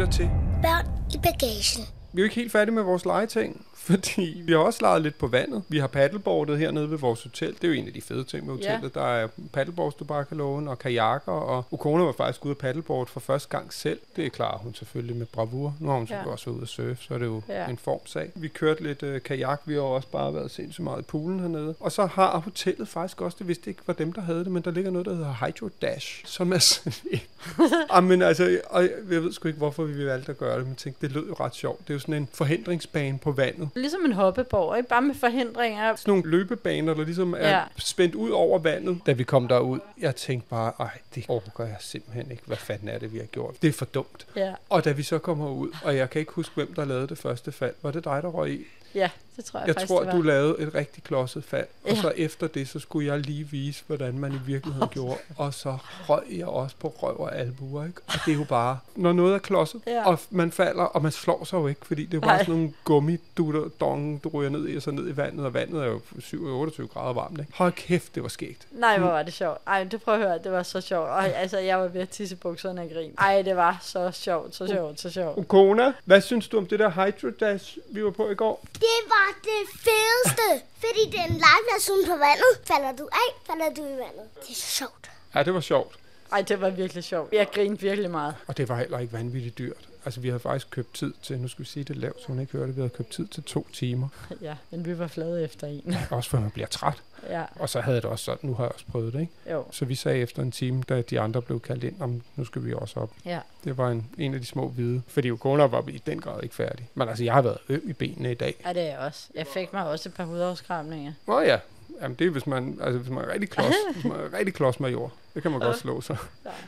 Lytter til. Børn i bagagen. Vi er jo ikke helt færdige med vores legeting, fordi vi har også leget lidt på vandet. Vi har paddleboardet hernede ved vores hotel. Det er jo en af de fede ting med hotellet. Ja. Der er paddleboards, du bare kan låne, og kajakker. Og Ukona var faktisk ude at paddleboard for første gang selv. Det klarer hun selvfølgelig med bravur. Nu har hun selvfølgelig Ja. også været ude at surfe, så er det jo Ja. en formsag. Vi kørte lidt øh, kajak. Vi har også bare været sindssygt meget i poolen hernede. Og så har hotellet faktisk også, det vidste ikke var dem, der havde det, men der ligger noget, der hedder Hydro Dash, som er sådan Jamen altså, og jeg ved sgu ikke, hvorfor vi valgte at gøre det, men tænkte, det lød jo ret sjovt. Det er jo sådan en forhindringsbane på vandet. Ligesom en hoppeborg, ikke? Bare med forhindringer. Sådan nogle løbebaner, der ligesom er ja. Spændt ud over vandet, da vi kom derud. Jeg tænkte bare, ej, det overgår jeg simpelthen ikke. Hvad fanden er det, vi har gjort? Det er for dumt. Ja, Og da vi så kommer ud, og jeg kan ikke huske, hvem der lavede det første fald. Var det dig, der røg i? ja det tror jeg, Jeg faktisk, tror, du lavede et rigtig klodset fald. Og Ja. så efter det, så skulle jeg lige vise, hvordan man i virkeligheden gjorde. Og så røg jeg også på røv og albuer, ikke? Og det er jo bare, når noget er klodset, Ja. og man falder, og man slår sig jo ikke, fordi det er bare Nej. sådan nogle gummidutter, dong, du ryger ned i, og så ned i vandet, og vandet er jo 27 grader varmt, ikke? Hold kæft, det var skægt. Nej, hvor var det sjovt. Ej, det prøver at høre, det var så sjovt. Ej, altså, jeg var ved at tisse bukserne af grin. Ej, det var så sjovt, så sjovt, så sjovt. Ukona, hvad synes du om det der Hydro Dash, vi var på i går? Det var det fedeste, fordi det er en live-version på vandet. Falder du af, falder du i vandet. Det er så sjovt. Ja, det var sjovt. Ej, det var virkelig sjovt. Jeg grinede virkelig meget. Og det var heller ikke vanvittigt dyrt. Altså, vi havde faktisk købt tid til, nu skal vi sige det lavt, så hun ikke hørte det, vi havde købt tid til to timer. Ja, men vi var flade efter en. Også før man bliver træt. ja, Og så havde det også sådan, nu har jeg også prøvet det, ikke? jo. Så vi sagde efter en time, da de andre blev kaldt ind, om nu skal vi også op. Ja. Det var en, en af de små hvide, fordi Ukona var i den grad ikke færdig. Men altså, jeg har været øm i benene i dag. ja, det er jeg også. Jeg fik mig også et par hudafskramninger. Nå ja, Jamen, det er, hvis man, altså, hvis man er rigtig klods, hvis man er rigtig klods major. Det kan man godt slå sig.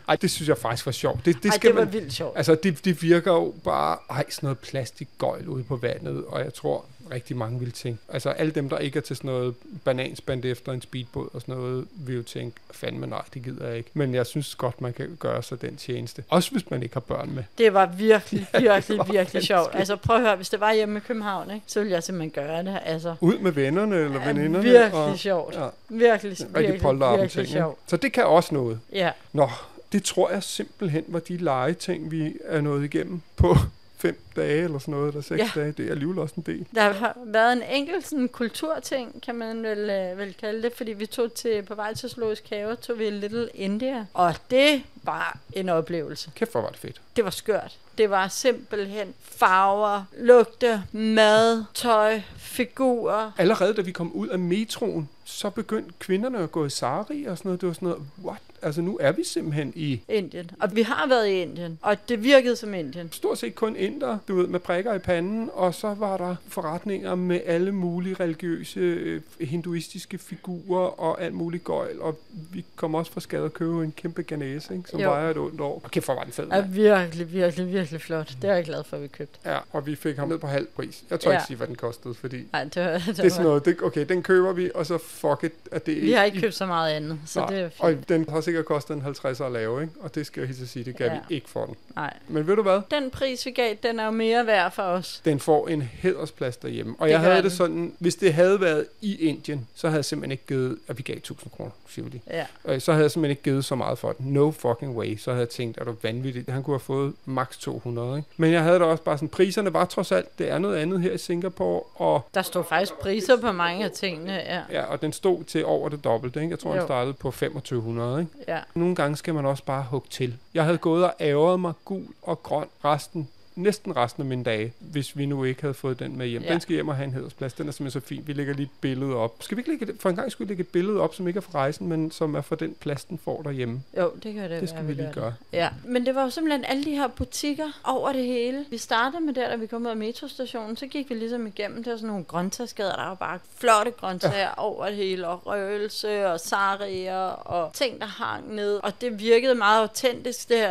Ej, det synes jeg faktisk var sjovt. Det, det, Det Ej, skal det var man, vildt sjovt. Altså, det, det virker jo bare, ej, sådan noget plastikgøjl ude på vandet, og jeg tror rigtig mange vil tænke, altså alle dem, der ikke er til sådan noget bananspand efter en speedbåd og sådan noget, vil jo tænke, fandme nej, det gider jeg ikke. Men jeg synes godt, man kan gøre sig den tjeneste. Også hvis man ikke har børn med. Det var virkelig, virkelig, var virkelig sjovt. Altså prøv at høre, hvis det var hjemme i København, ikke, så ville jeg simpelthen gøre det. Altså, Ud med vennerne eller Ja, veninderne. virkelig og, sjovt. Ja, virkelig, virkelig, virkelig ting. ikke? sjovt. Så det kan også noget. Ja, Nå, det tror jeg simpelthen var de legeting, vi er nået igennem på fem dage eller sådan noget, eller seks Ja. dage. Det er alligevel også en del. der har været en enkelt sådan, kulturting, kan man vel, øh, vel kalde det, fordi vi tog til, på vej til Zoologisk Have, tog vi Little India, og det var en oplevelse. Kæft, hvor var det fedt. Det var skørt. Det var simpelthen farver, lugte, mad, tøj, figurer. Allerede da vi kom ud af metroen, så begyndte kvinderne at gå i sari og sådan noget. Det var sådan noget, what? Altså nu er vi simpelthen i Indien. Og vi har været i Indien, og det virkede som Indien. stort set kun inder, du ved, med prikker i panden, og så var der forretninger med alle mulige religiøse, øh, hinduistiske figurer og alt muligt gøjl, og vi kom også fra skade at købe en kæmpe ganese, ikke, som Jo. vejer et ondt år. Og kæft, hvor var den fed, er mand. virkelig, virkelig, virkelig flot. Det er jeg glad for, at vi købte. Ja, og vi fik ham ned på halv pris. Jeg tror Ja. ikke sige, hvad den kostede, fordi Nej, det var, det det er sådan noget, det, okay, den køber vi, og så fuck it, at det vi har ikke købt så meget andet, så Nej, det er og fint. den har sikkert kostet en 50 at lave, ikke? Og det skal jeg helt sige, det gav Ja. vi ikke for den. Nej. Men ved du hvad? Den pris, vi gav, den er jo mere værd for os. Den får en hædersplads derhjemme. Og Det jeg havde den. det sådan, hvis det havde været i Indien, så havde jeg simpelthen ikke givet, at vi gav 1000 kroner, siger vi lige. Ja. Øh, Så havde jeg simpelthen ikke givet så meget for den. No fucking way. Så havde jeg tænkt, at du vanvittigt. Han kunne have fået maks 200, ikke? Men jeg havde da også bare sådan, priserne var trods alt, det er noget andet her i Singapore, og Der står faktisk priser på mange af tingene. Ja. Ja, og den stod til over det dobbelte. Ikke? Jeg tror, Jo. den startede på 2500. Ikke? Ja. Nogle gange skal man også bare hugge til. Jeg havde gået og ærget mig gul og grøn resten næsten resten af mine dage, hvis vi nu ikke havde fået den med hjem. Ja. Den skal hjem og have en hedersplads. Den er simpelthen så fin. Vi lægger lige et billede op. Skal vi ikke lægge, for en gang skulle vi lægge et billede op, som ikke er fra rejsen, men som er fra den plads, den får derhjemme. Jo, det kan det Det skal vi lige gør gøre. Ja, men det var jo simpelthen alle de her butikker over det hele. Vi startede med der, da vi kom ud af metrostationen, så gik vi ligesom igennem, der var sådan nogle grøntsagsgader, der var bare flotte grøntsager ja. over det hele, og røgelse og sarier og ting, der hang ned. Og det virkede meget autentisk. Det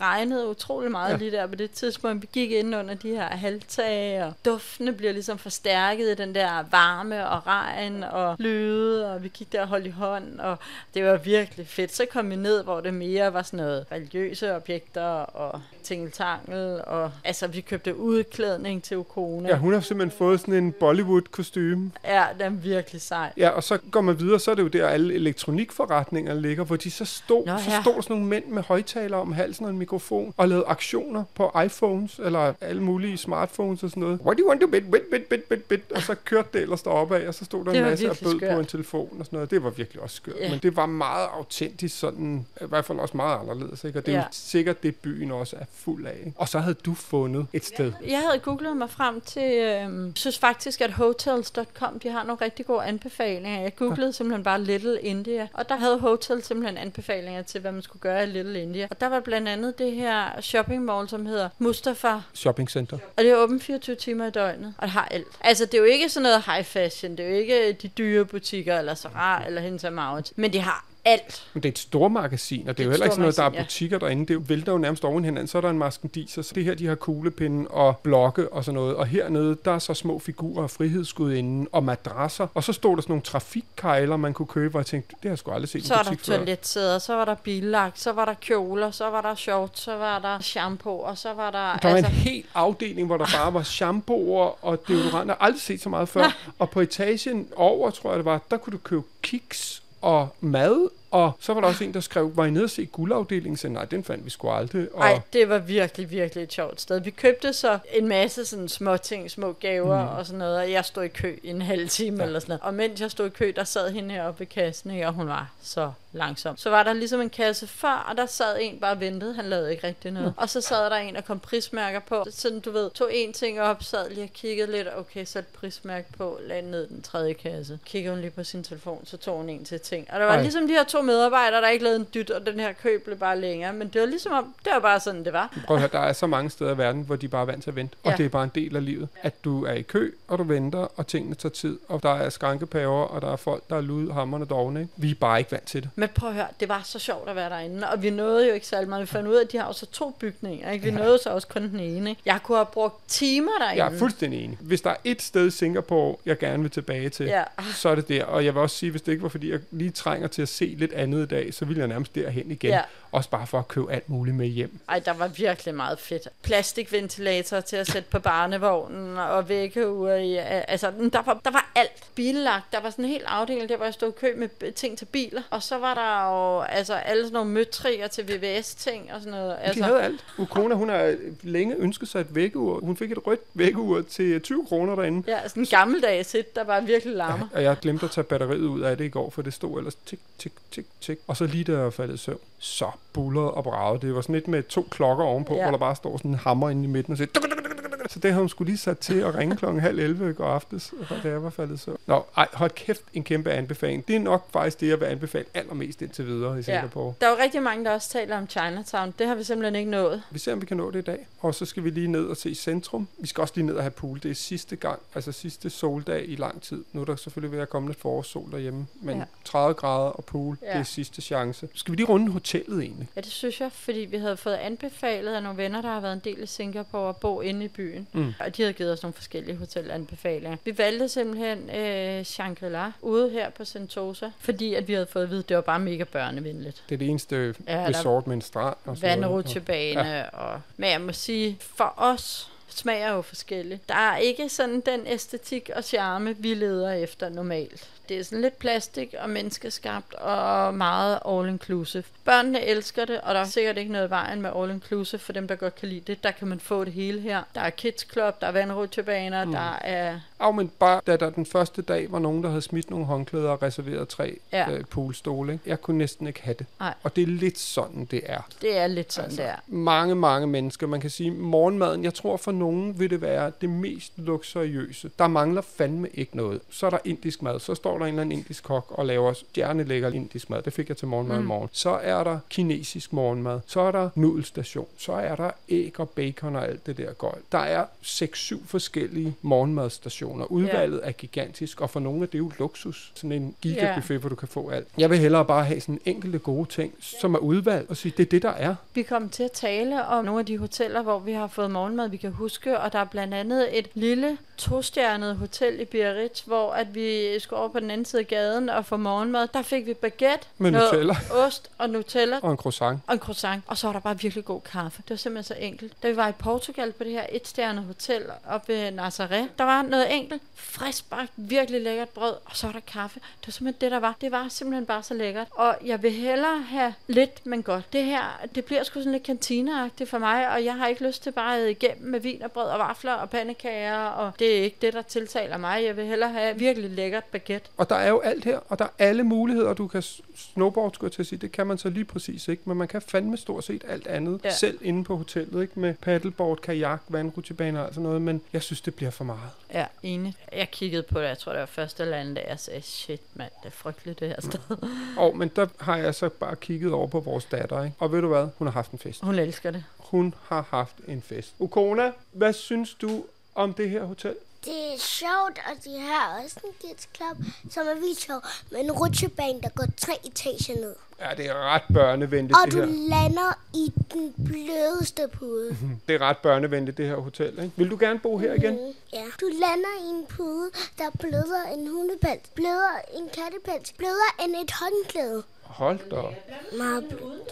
regnede utrolig meget. Ja. lige der på det tidspunkt. Vi gik ind under de her halvtag, og duftene bliver ligesom forstærket i den der varme og regn og lyde, og vi gik der og holdt i hånd, og det var virkelig fedt. Så kom vi ned, hvor det mere var sådan noget religiøse objekter og tingeltangel, og altså vi købte udklædning til Ukona. Ja, hun har simpelthen fået sådan en Bollywood-kostyme. ja den er virkelig sej. Ja, og så går man videre, så er det jo der, alle elektronikforretninger ligger, hvor de så stod, Nå, så ja. stod der sådan nogle mænd med højtaler om halsen og en mikrofon, og lavede aktioner på iPhones, eller alle mulige smartphones og sådan noget. What do you want to bid, bid, bid, bid, bid, bid? Og så kørte det ellers deroppe af, og så stod der en masse af bød skørt. på en telefon og sådan noget. Det var virkelig også skørt. Ja. Men det var meget autentisk, sådan, i hvert fald også meget anderledes, ikke? Og det er Ja. jo sikkert det, byen også er fuld af. Ikke? Og så havde du fundet et sted. Jeg havde googlet mig frem til, jeg synes faktisk, at hotels.com, de har nogle rigtig gode anbefalinger. Jeg googlede simpelthen bare Little India, og der havde Hotel simpelthen anbefalinger til, hvad man skulle gøre i Little India. Og der var blandt andet det her shopping mall, som hedder Mustafa, Shoppingcenter. og det er åbent 24 timer i døgnet, og det har alt. Altså, det er jo ikke sådan noget high fashion, det er jo ikke de dyre butikker, eller Zara, eller Hinta Maut, men de har alt. Men det er et stort magasin, og det er jo heller ikke sådan noget, der er stormagasin, ja. butikker derinde. Det er vælter jo nærmest oven hinanden. Så er der en maskendiser, så det her, de har kuglepinde og blokke og sådan noget. Og hernede, der er så små figurer af frihedsgudinden og madrasser. Og så stod der sådan nogle trafikkejler, man kunne købe, hvor jeg tænkte, det har jeg sgu aldrig set Så en var der butik før. toiletsæder, så var der billagt, så var der kjoler, så var der shorts, så var der shampoo, og så var der... Der var en hel afdeling, hvor der bare var shampooer og deodoranter. Jeg har aldrig set så meget før. Og på etagen over, tror jeg det var, der kunne du købe kiks og mad. Og så var der også en, der skrev, var I nede og se guldafdelingen? Så nej, den fandt vi sgu aldrig. Og Ej, det var virkelig, virkelig et sjovt sted. Vi købte så en masse sådan små ting, små gaver mm. og sådan noget, og jeg stod i kø i en halv time ja. eller sådan noget. Og mens jeg stod i kø, der sad hende heroppe ved kassen, ikke? og hun var så langsom. Så var der ligesom en kasse før, og der sad en bare og ventede. Han lavede ikke rigtig noget. Og så sad der en, der kom prismærker på. Sådan, du ved, tog en ting op, sad lige og kiggede lidt. Okay, så et prismærke på, lagde ned i den tredje kasse. Kiggede hun lige på sin telefon, så tog hun en til ting. Og der var Ej. ligesom de her to medarbejdere, der ikke lavede en dyt, og den her kø blev bare længere. Men det var ligesom om, det var bare sådan, det var. Prøv at høre, der er så mange steder i verden, hvor de bare er vant til at vente. Og Ja. det er bare en del af livet. At du er i kø, og du venter, og tingene tager tid. Og der er skrankepaver, og der er folk, der er lude, hammerne dogne. Vi er bare ikke vant til det. Men prøv at høre, det var så sjovt at være derinde, og vi nåede jo ikke særlig meget. Vi fandt ud af, at de har jo så to bygninger, ikke? Vi nåede så også kun den ene, ikke? Jeg kunne have brugt timer derinde. Jeg er fuldstændig enig. Hvis der er et sted i Singapore, jeg gerne vil tilbage til, Ja. så er det der. Og jeg vil også sige, hvis det ikke var, fordi jeg lige trænger til at se lidt andet i dag, så ville jeg nærmest derhen igen. Ja. Også bare for at købe alt muligt med hjem. Ej, der var virkelig meget fedt. Plastikventilator til at sætte på barnevognen, og vækkeur i... Altså, der var, der var alt. Billagt, der var sådan en hel afdeling, der hvor jeg stod i kø med ting til biler. Og så var der jo altså, alle sådan nogle møtrier til VVS-ting og sådan noget. Altså, de havde alt. Ukona, hun har længe ønsket sig et vækkeur. Hun fik et rødt vækkeur til 20 kroner derinde. ja, sådan en gammeldags et, der bare virkelig larmer. Og jeg glemte at tage batteriet ud af det i går, for det stod ellers tik, tik, tik, tik. Og så lige da jeg faldt i søvn, så bullerede og bragede. Det var sådan lidt med to klokker ovenpå, Ja. ja. hvor der bare står sådan en hammer inde i midten og siger... "Duk, Så det har hun skulle lige sat til at ringe klokken halv 11 i går aftes, da jeg var faldet søvn. Nå, ej, hold kæft, en kæmpe anbefaling. Det er nok faktisk det, jeg vil anbefale allermest indtil videre i Ja. Singapore. Der er jo rigtig mange, der også taler om Chinatown. Det har vi simpelthen ikke nået. Vi ser, om vi kan nå det i dag. Og så skal vi lige ned og se centrum. Vi skal også lige ned og have pool. Det er sidste gang, altså sidste soldag i lang tid. Nu er der selvfølgelig ved at komme lidt forårssol derhjemme. Men Ja. ja. 30 grader og pool, Ja. ja. det er sidste chance. Skal vi lige runde hotellet egentlig? Ja, det synes jeg, fordi vi havde fået anbefalet af nogle venner, der har været en del i Singapore at bo inde i byen. Dagen. Mm. Og de havde givet os nogle forskellige hotelanbefalinger. Vi valgte simpelthen øh, Shangri-La ude her på Sentosa, fordi at vi havde fået at vide, at det var bare mega børnevenligt. Det er det eneste Ja, resort med en strand. Vandrutsjebane. Ja. Og, men jeg må sige, for os smager jo forskelligt. Der er ikke sådan den æstetik og charme, vi leder efter normalt. Det er sådan lidt plastik og menneskeskabt og meget all-inclusive. Børnene elsker det, og der er sikkert ikke noget i vejen med all-inclusive for dem, der godt kan lide det. Der kan man få det hele her. Der er kids club, der er vandrutsjebaner, mm. der er... Af, men bare da der den første dag var nogen, der havde smidt nogle håndklæder og reserveret tre Ja. øh, poolstole. Ikke? Jeg kunne næsten ikke have det. Nej. Og det er lidt sådan, det er. Det er lidt sådan, altså, det er. Mange, mange mennesker. Man kan sige, morgenmaden, jeg tror for nogen vil det være det mest luksuriøse. Der mangler fandme ikke noget. Så er der indisk mad. Så står der en eller anden indisk kok og laver stjernelækker indisk mad. Det fik jeg til morgenmad mm. i morgen. Så er der kinesisk morgenmad. Så er der nudelstation. Så er der æg og bacon og alt det der gøjl. Der er 6-7 forskellige morgenmadstationer. Udvalget er gigantisk, og for nogle er det jo luksus. Sådan en gigabuffet, hvor du kan få alt. Jeg vil hellere bare have sådan enkelte gode ting, som er udvalgt, og sige, det er det, der er. Vi kom til at tale om nogle af de hoteller, hvor vi har fået morgenmad, vi kan huske, og der er blandt andet et lille tostjernet hotel i Biarritz, hvor at vi skulle over på den anden side af gaden og få morgenmad. Der fik vi baguette, Med noget Nutella. ost og Nutella Og en croissant. og en croissant. Og så var der bare virkelig god kaffe. Det var simpelthen så enkelt. Da vi var i Portugal på det her etstjernet hotel oppe ved Nazaré, der var noget enkelt, frisk bagt, virkelig lækkert brød, og så var der kaffe. Det var simpelthen det, der var. Det var simpelthen bare så lækkert. Og jeg vil hellere have lidt, men godt. Det her, det bliver sgu sådan lidt kantineagtigt for mig, og jeg har ikke lyst til bare at igennem med vin og brød og vafler og pandekager, og det er ikke det, der tiltaler mig. Jeg vil hellere have virkelig lækkert baguette. Og der er jo alt her, og der er alle muligheder, du kan snowboard, skulle jeg til at sige. Det kan man så lige præcis ikke, men man kan fandme stort set alt andet, Ja. ja. selv inde på hotellet, ikke? Med paddleboard, kajak, vandrutsjebaner og sådan noget, men jeg synes, det bliver for meget. Ja, enig. Jeg kiggede på det, jeg tror, det var første land, da jeg sagde, shit mand, det er frygteligt det her sted. Og, men der har jeg så bare kigget over på vores datter, ikke? Og ved du hvad? Hun har haft en fest. Hun elsker det. Hun har haft en fest. Ukona, hvad synes du om det her hotel? Det er sjovt, og de har også en kids club, som er vildt sjov, med en rutsjebane, der går tre etager ned. Ja, det er ret børnevenligt, Og det du her. lander i den blødeste pude. Det er ret børnevenligt, det her hotel, ikke? Vil du gerne bo her igen? Mm, ja. Du lander i en pude, der er blødere end hundepels, blødere end kattepels, blødere end et håndklæde. Hold da. Meget blødt.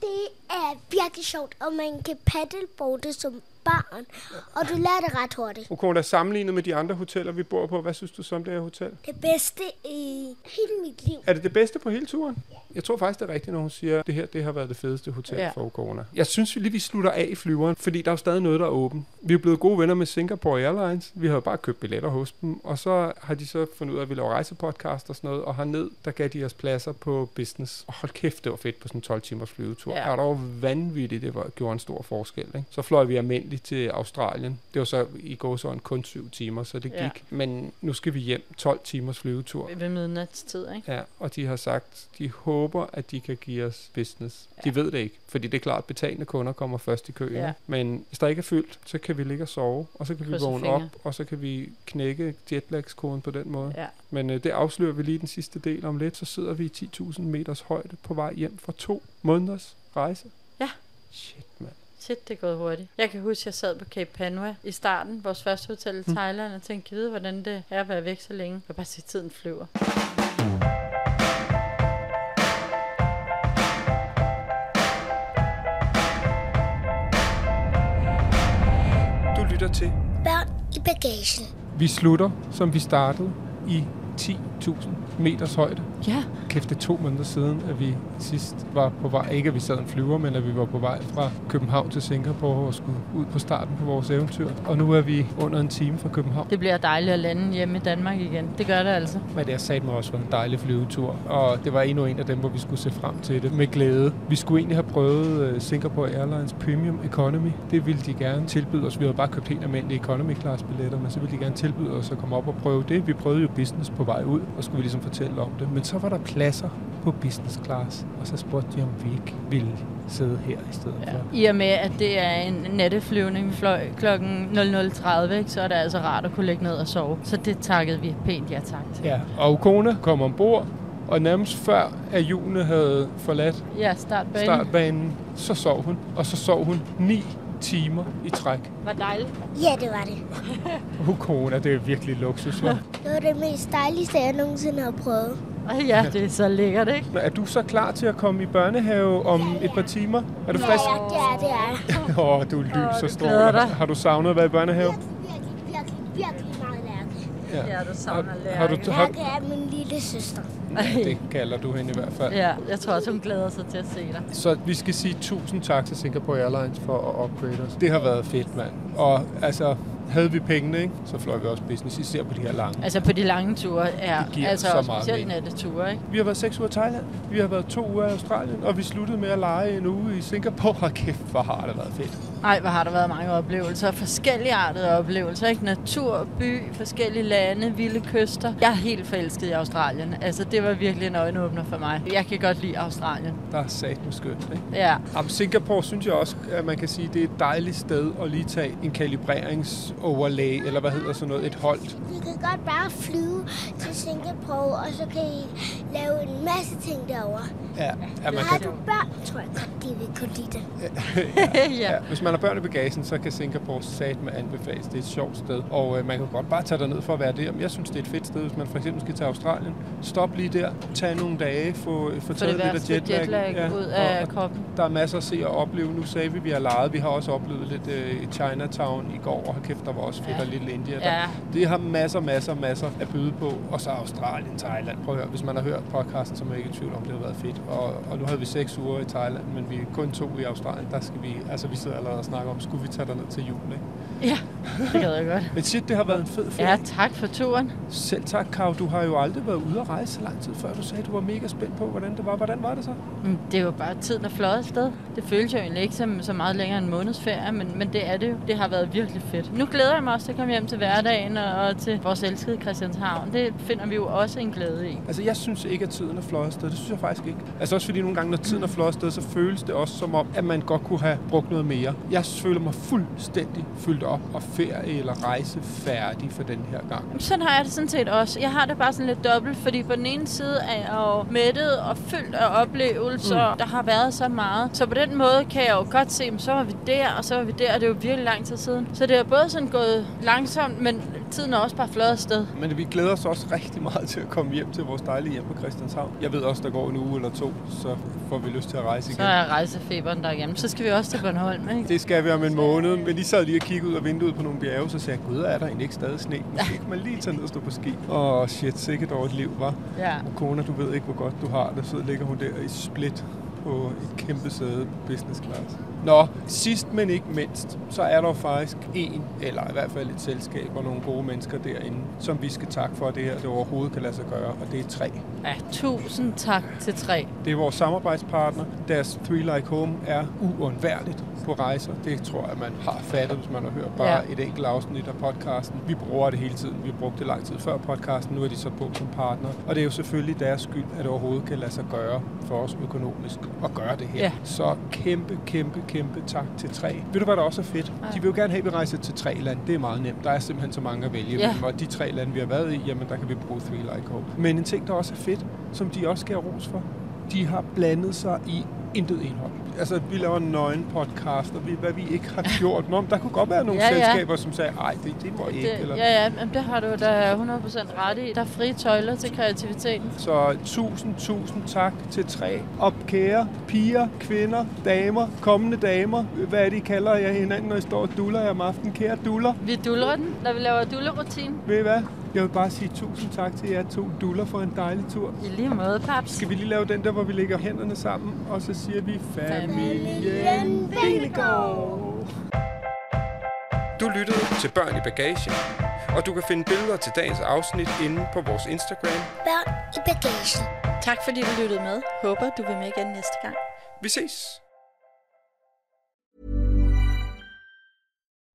Det er virkelig sjovt, og man kan paddleboarde som barn, og du lærer det ret hurtigt. Ukona, sammenlignet med de andre hoteller, vi bor på, hvad synes du så om det her hotel? Det bedste i hele mit liv. Er det det bedste på hele turen? Jeg tror faktisk, det er rigtigt, når hun siger, at det her det har været det fedeste hotel Ja. for corona. Jeg synes vi lige, vi slutter af i flyveren, fordi der er jo stadig noget, der er åbent. Vi er blevet gode venner med Singapore Airlines. Vi har jo bare købt billetter hos dem, og så har de så fundet ud af, at vi laver rejsepodcast og sådan noget, og herned, der gav de os pladser på business. Og hold kæft, det var fedt på sådan en 12 timers flyvetur. Ja. Er der jo vanvittigt, det var, gjorde en stor forskel. Ikke? Så fløj vi almindeligt til Australien. Det var så i går så kun syv timer, så det gik. Ja. Ja. Men nu skal vi hjem 12 timers flyvetur. Ved midnatstid, ikke? Ja, og de har sagt, de håber, at de kan give os business. Ja. De ved det ikke, fordi det er klart, at betalende kunder kommer først i køen. Ja. Men hvis der ikke er fyldt, så kan vi ligge og sove, og så kan vi Krydse vågne fingre. op, og så kan vi knække jetlagskoden på den måde. Ja. Men øh, det afslører vi lige den sidste del om lidt. Så sidder vi i 10.000 meters højde på vej hjem fra to måneders rejse. Ja. Shit, mand. Shit, det er gået hurtigt. Jeg kan huske, at jeg sad på Cape Panua i starten, vores første hotel i Thailand, og tænkte, kan vide, hvordan det er at være væk så længe. Jeg bare se, tiden flyver. Til. Børn i bagagen. Vi slutter, som vi startede, i 10.000 meters højde. Ja, Kæft, det er to måneder siden, at vi sidst var på vej. Ikke at vi sad en flyver, men at vi var på vej fra København til Singapore og skulle ud på starten på vores eventyr. Og nu er vi under en time fra København. det bliver dejligt at lande hjemme i Danmark igen. Det gør det altså. Men det har sat mig også været en dejlig flyvetur. Og det var endnu en af dem, hvor vi skulle se frem til det med glæde. Vi skulle egentlig have prøvet øh, Singapore Airlines Premium Economy. Det ville de gerne tilbyde os. Vi havde bare købt helt almindelige economy class billetter, men så ville de gerne tilbyde os at komme op og prøve det. Vi prøvede jo business på vej ud, og skulle vi ligesom fortælle om det. Men så var der pladser på business class, og så spurgte de, om vi ikke ville sidde her i stedet Ja. for. I og med, at det er en natteflyvning, vi fløj klokken 00.30, ikke, så er det altså rart at kunne ligge ned og sove. Så det takkede vi pænt ja tak til. Ja, og Ukona kom ombord, og nærmest før, at June havde forladt Ja, startbanen. startbanen, så sov hun. Og så sov hun 9 timer i træk. Var dejligt. Ja, det var det. Uh, corona, det er virkelig luksus, hva'? Det var det mest dejligste, jeg nogensinde har prøvet. Ja, det er så lækkert, ikke? Er du så klar til at komme i børnehave om et par timer? Er du Ja, frisk? ja, det er det. Er. Åh, oh, du er lys så det stor. glæder dig. Har du savnet at være i børnehave? Virkelig, virkelig, virkelig, virkelig lærke. Ja, du savner har, har du, Lærke. har, Lærke er min lille søster. ja, det kalder du hende i hvert fald. Ja, jeg tror også, hun glæder sig til at se dig. Så vi skal sige tusind tak til Singapore Airlines for at upgrade os. Det har været fedt, mand. Og altså, havde vi pengene, ikke, så fløj vi også business, især på de her lange. Altså på de lange ture, ja. Det giver altså så og meget specielt natteture, ikke? Vi har været seks uger i Thailand, vi har været to uger i Australien, og vi sluttede med at lege en uge i Singapore. Hold kæft, hvor har det været fedt. Ej, hvor har der været mange oplevelser. Forskellige artede oplevelser, ikke? Natur, by, forskellige lande, vilde kyster. Jeg er helt forelsket i Australien. Altså, det var virkelig en øjenåbner for mig. Jeg kan godt lide Australien. Der er sat med skønt, ikke? Ja. Jamen, Singapore synes jeg også, at man kan sige, det er et dejligt sted at lige tage en kalibreringsoverlag, eller hvad hedder sådan noget, et hold. Vi kan godt bare flyve til Singapore, og så kan I lave en masse ting derovre. Ja, ja, man Har kan, du børn, tror jeg godt, de vil kunne lide det. ja. ja, hvis man har børn i bagagen, så kan Singapore sat med anbefales. Det er et sjovt sted, og øh, man kan godt bare tage derned for at være der. Men jeg synes, det er et fedt sted, hvis man for eksempel skal til Australien. Stop lige der, tag nogle dage, få, få For taget lidt af jetlag. jetlag ud af og, kroppen. der er masser at se og opleve. Nu sagde vi, at vi har lejet. Vi har også oplevet lidt øh, i Chinatown i går, og hold kæft, der var også fedt Ja. og lidt India. Der, Ja. Det har masser, masser, masser at byde på. Og så Australien, Thailand. Prøv at høre, hvis man har hørt podcasten, så er man ikke i tvivl om, det har været fedt. Og, og nu havde vi seks uger i Thailand, men vi er kun to i Australien. Der skal vi, altså vi sidder allerede og snakker om, skulle vi tage derned til jul, ikke? Ja, det gad jeg godt. Men shit, det har været en fed ferie. Ja, tak for turen. Selv tak, Kav. Du har jo aldrig været ude at rejse så lang tid før. Du sagde, du var mega spændt på, hvordan det var. Hvordan var det så? Mm, Det jo bare tiden er fløjet afsted. Det føles jo egentlig ikke som så meget længere end en måneds ferie, men, men det er det jo. Det har været virkelig fedt. Nu glæder jeg mig også til at komme hjem til hverdagen og, og til vores elskede Christianshavn. Det finder vi jo også en glæde i. Altså, jeg synes ikke, at tiden er fløjet afsted. Det synes jeg faktisk ikke. Altså også fordi nogle gange, når tiden er fløjet afsted, så føles det også som om, at man godt kunne have brugt noget mere. Jeg føler mig fuldstændig fyldt op og ferie eller rejse færdig for den her gang. Sådan har jeg det sådan set også. Jeg har det bare sådan lidt dobbelt, fordi på den ene side er jeg jo mættet og fyldt af oplevelser. Mm. Der har været så meget. Så på den måde kan jeg jo godt se, så var vi der, og så var vi der, og det er jo virkelig lang tid siden. Så det er både sådan gået langsomt, men tiden er også bare fløjet afsted. Men vi glæder os også rigtig meget til at komme hjem til vores dejlige hjem på Christianshavn. Jeg ved også, der går en uge eller to, så får vi lyst til at rejse Så igen. er rejsefeberen der igen. Så skal vi også til Bornholm, ikke? Det skal vi om en måned, men de sad lige og kiggede ud af vinduet på nogle bjerge, så sagde jeg, gud, er der egentlig ikke stadig sne? Måske kan man lige tage ned og stå på ski. Åh, oh, shit, sikkert over et liv, var. Ja. Og kona, du ved ikke, hvor godt du har det. Så ligger hun der i split på et kæmpe sæde på business class. Nå, sidst men ikke mindst, så er der faktisk en, eller i hvert fald et selskab og nogle gode mennesker derinde, som vi skal takke for, at det her det overhovedet kan lade sig gøre, og det er tre. Ja, tusind tak til tre. Det er vores samarbejdspartner. Deres Three Like Home er uundværligt på rejser. Det tror jeg, man har fattet, hvis man har hørt bare Ja. ja. et enkelt afsnit af podcasten. Vi bruger det hele tiden. Vi har brugt det lang tid før podcasten. Nu er de så på som partner. Og det er jo selvfølgelig deres skyld, at det overhovedet kan lade sig gøre for os økonomisk at gøre det her. Ja. Så kæmpe, kæmpe, kæmpe tak til tre. Ved du, hvad der også er fedt? De vil jo gerne have, at vi rejser til tre lande. Det er meget nemt. Der er simpelthen så mange at vælge Ja. mellem. Og de tre lande, vi har været i, jamen der kan vi bruge Three Like Home. Men en ting, der også er fedt, som de også skal have ros for, de har blandet sig i intet indhold. Altså, vi laver en nøgen podcast, og vi, hvad vi ikke har gjort. Nå, der kunne godt være nogle Ja, ja, selskaber, som sagde, nej, det, det må ikke. Det, eller, ja, ja, men det har du da 100% ret i. Der er frie tøjler til kreativiteten. Så tusind, tusind tak til tre. Og kære piger, kvinder, damer, kommende damer. Hvad er det, I kalder jer hinanden, når I står og duller jer om aftenen? Kære duller. Vi dulrer den, når vi laver dullerutine. Ved I hvad? Jeg vil bare sige tusind tak til jer to duller for en dejlig tur. I lige måde, paps. Skal vi lige lave den der, hvor vi lægger hænderne sammen, og så siger vi familien Benegård. Du lyttede til Børn i Bagagen, og du kan finde billeder til dagens afsnit inde på vores Instagram. Børn i bagagen. Tak fordi du lyttede med. Håber du vil med igen næste gang. Vi ses!